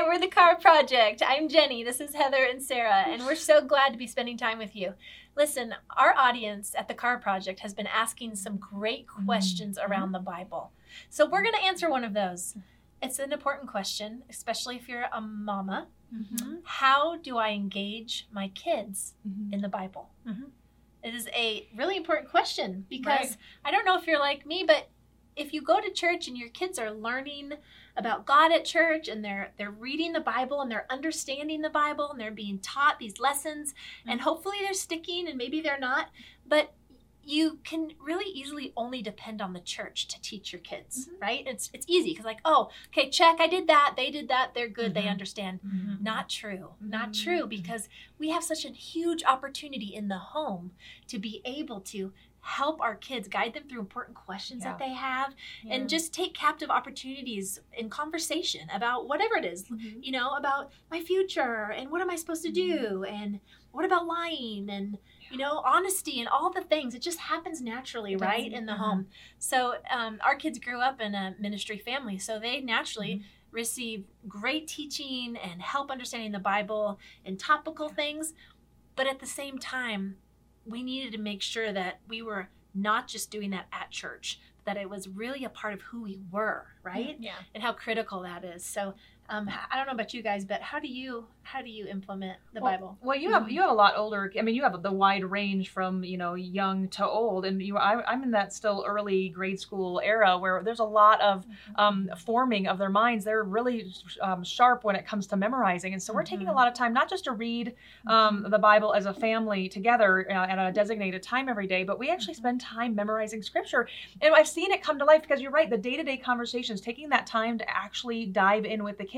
Hi, we're the Chara Project. I'm Jenny. This is Heather and Sarah, and we're so glad to be spending time with you. Listen, our audience at the Chara Project has been asking some great questions around the Bible. So we're going to answer one of those. It's an important question, especially if you're a mama. Mm-hmm. How do I engage my kids Mm-hmm. in the Bible? Mhm. It is a really important question because Right. I don't know if you're like me, but if you go to church and your kids are learning about God at church and they're they're reading the Bible and they're understanding the Bible and they're being taught these lessons and hopefully they're sticking and maybe they're not, but you can really easily only depend on the church to teach your kids, right? It's it's easy because like, oh, okay, check, I did that, they did that, they're good, they Mhm. understand. Mm-hmm. Not true. Not Mhm. true because we have such a huge opportunity in the home to be able to help our kids guide them through important questions that they have Yeah. and just take captive opportunities in conversation about whatever it is, Mhm. you know, about my future and what am I supposed to do and what about lying and you know honesty and all the things it just happens naturally It does. right in the Uh-huh. home so um, our kids grew up in a ministry family so they naturally Mm-hmm. receive great teaching and help understanding the bible and topical things but at the same time we needed to make sure that we were not just doing that at church that it was really a part of who we were right Yeah. and how critical that is so um, i don't know about you guys but how do you how do you implement the Well, bible Well, you have you have a lot older. I mean, you have the wide range from you know young to old, and you I, I'm in that still early grade school era where there's a lot of um, forming of their minds. They're really um, sharp when it comes to memorizing, and so we're taking a Mhm. lot of time not just to read um, the Bible as a family together uh, at a designated time every day, but we actually spend time memorizing Scripture. And I've seen it come to life because you're right. The day to day conversations, taking that time to actually dive in with the kids,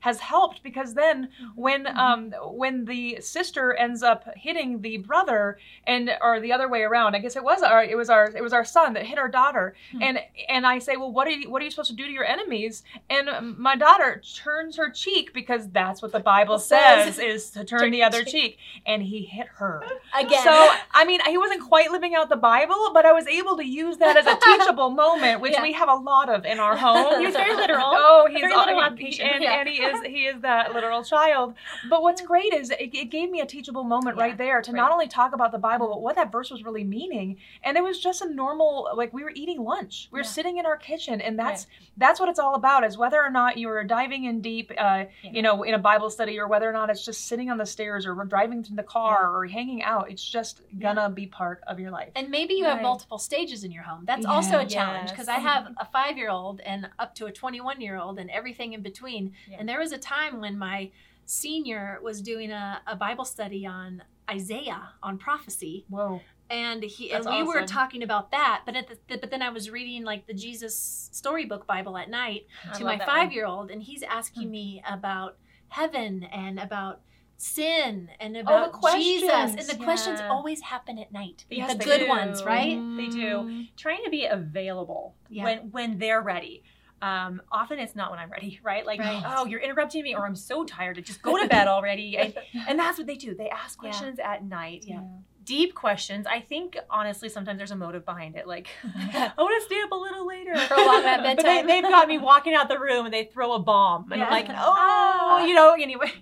has helped because then when um when the sister ends up hitting the brother and or the other way around i guess it was our it was our it was our son that hit our daughter Hmm. and and i say well what are you what are you supposed to do to your enemies and my daughter turns her cheek because that's what the bible Says. is to turn Turn the other cheek. cheek and he hit her again so i mean he wasn't quite living out the bible but i was able to use that as a teachable moment which Yeah. we have a lot of in our home He was very literal. Oh, he's Very all- literal he-. And, Yeah. and he is he is that literal child. But what's great is it, it gave me a teachable moment Yeah, right there to right. not only talk about the Bible, but what that verse was really meaning. And it was just a normal like we were eating lunch. We were Yeah. sitting in our kitchen, and that's that's what it's all about. Is whether or not you're diving in deep, uh, you know, in a Bible study, or whether or not it's just sitting on the stairs, or driving to the car, or hanging out. It's just gonna be part of your life. And maybe you have multiple stages in your home. That's also a challenge because I have a five year old and up to a 21 year old and everything in between. Yeah. And there was a time when my senior was doing a, a Bible study on Isaiah on prophecy. Whoa. And he That's and we were talking about that, but at the, but then I was reading like the Jesus storybook Bible at night I to my five year old, and he's asking Hmm. me about heaven and about sin and Oh, about Jesus. And the questions always happen at night. Yes, the good do. ones, right? They do. Trying to be available Yeah. when when they're ready. Um, often it's not when I'm ready, right? Like, Right. oh, you're interrupting me, or I'm so tired to just go to bed already. And, and that's what they do. They ask Yeah. questions at night. Yeah. Deep questions. I think honestly, sometimes there's a motive behind it. Like, I want to stay up a little later. Prolong that but they, bedtime. they've got me walking out the room and they throw a bomb, and I'm like, Ah. oh, you know. Anyway,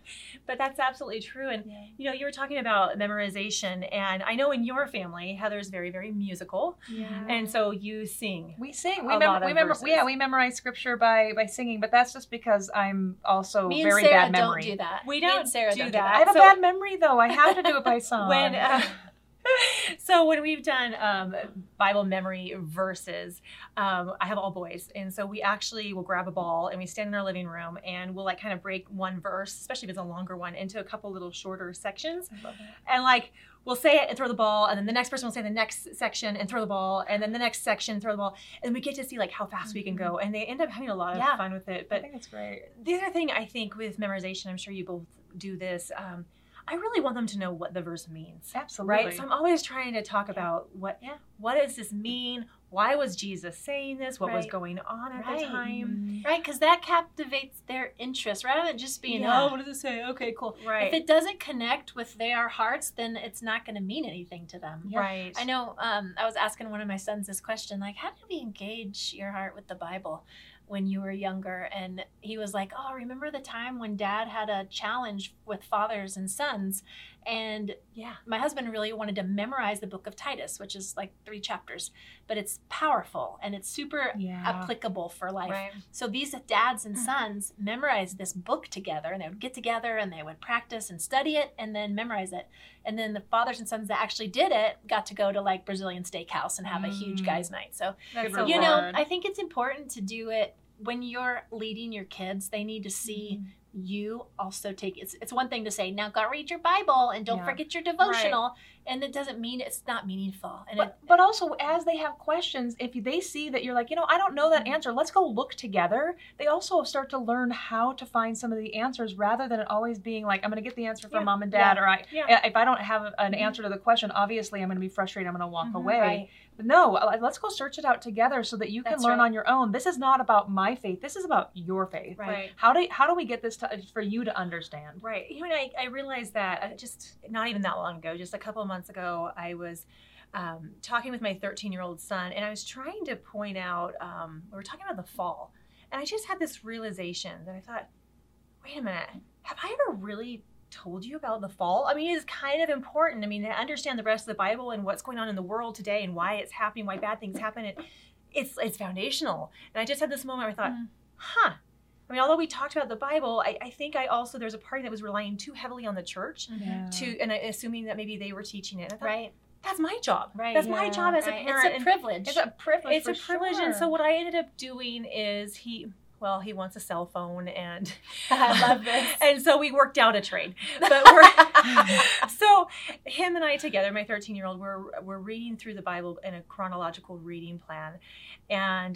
but that's absolutely true. And Yeah. you know, you were talking about memorization, and I know in your family, Heather's very, very musical, and so you sing. We sing. A We lot remember. of We remember. Yeah, we memorize scripture by by singing, but that's just because I'm also Me and very Sarah bad memory. don't do that. We Me and don't Sarah do don't that. I have So- a bad memory though. I have to do it by song. when uh, so when we've done um, bible memory verses um, i have all boys and so we actually will grab a ball and we stand in our living room and we'll like kind of break one verse especially if it's a longer one into a couple little shorter sections and like we'll say it and throw the ball and then the next person will say the next section and throw the ball and then the next section throw the ball and we get to see like how fast we can go and they end up having a lot of Yeah. fun with it I but think it's great. the other thing I think with memorization, I'm sure you both do this. Um, I really want them to know what the verse means, Absolutely. right? So I'm always trying to talk about what, Yeah. what does this mean? Why was Jesus saying this? What was going on at Right. the time? Right, because that captivates their interest rather than just being, Yeah. oh, what does it say? Okay, cool. Right. If it doesn't connect with their hearts, then it's not going to mean anything to them. Right. I know um, I was asking one of my sons this question like, how do we engage your heart with the Bible? When you were younger and he was like oh remember the time when dad had a challenge with fathers and sons and Yeah. my husband really wanted to memorize the book of titus which is like three chapters but it's powerful and it's super Yeah. applicable for life Right. so these dads and Mhm. sons memorized this book together and they would get together and they would practice and study it and then memorize it. And then the fathers and sons that actually did it got to go to like Brazilian steakhouse and have a huge Mm. guys night. So, That's Good so you know. I think it's important to do it when you're leading your kids. They need to see you also take it's it's one thing to say, now go read your Bible and don't Yeah. forget your devotional. And it doesn't mean it's not meaningful. And it, But, but also, as they have questions, if they see that you're like, you know, I don't know that answer, let's go look together. They also start to learn how to find some of the answers rather than it always being like, I'm going to get the answer from Yeah. mom and dad, Yeah. or I, Yeah. if I don't have an Mhm. answer to the question, obviously I'm going to be frustrated. I'm going to walk Mhm. away. right. But no, uh, let's go search it out together so that you can That's learn right. on your own. This is not about my faith. This is about your faith. Right. Right. How do how do we get this to, for you to understand? Right. You know, I, I realized that uh, just not even that long ago, just a couple of months ago, I was um, talking with my 13 year old son, and I was trying to point out, um, we were talking about the fall, and I just had this realization that I thought, wait a minute, have I ever really told you about the fall? I mean, it's kind of important. I mean, to understand the rest of the Bible and what's going on in the world today and why it's happening, why bad things happen. It, it's it's foundational. And I just had this moment where I thought, Mm. huh. I mean, although we talked about the Bible, I, I think I also there's a party that was relying too heavily on the church Mhm. to, and I, assuming that maybe they were teaching it. I thought, Right. That's my job. Right. That's my job as a Right. parent. It's a privilege. It's a privilege. it's a for privilege. And so what I ended up doing is he, well, he wants a cell phone, and I love this. and so we worked out a trade. But we're so him and I together, my 13 year old, we're we're reading through the Bible in a chronological reading plan, and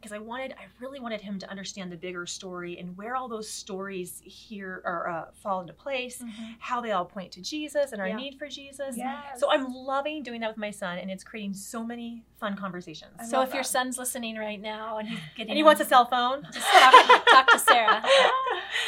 because I wanted, I really wanted him to understand the bigger story and where all those stories here or uh, fall into place, how they all point to Jesus and our Yeah. need for Jesus. Yes. So I'm loving doing that with my son, and it's creating so many fun conversations. I So love if your son's listening right now and he's getting and he wants a cell phone. talk, talk to Sarah.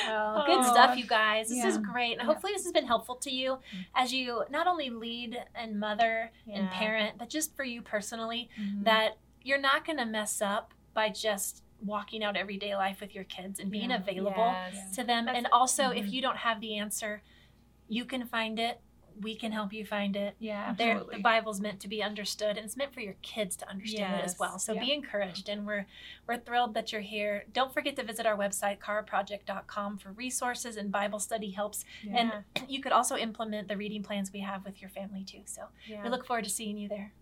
Oh, good stuff, you guys. This is great. And Yeah. hopefully, this has been helpful to you as you not only lead and mother and parent, but just for you personally, Mhm. that you're not going to mess up by just walking out everyday life with your kids and being Yeah. available Yes. to them. That's- and also, Mhm. if you don't have the answer, you can find it. We can help you find it. yeah, absolutely. the Bible's meant to be understood, and it's meant for your kids to understand it as well. So Yeah. be encouraged, and we're we're thrilled that you're here. Don't forget to visit our website, charaproject.com, for resources and Bible study helps. Yeah. And you could also implement the reading plans we have with your family too. So Yeah. we look forward to seeing you there.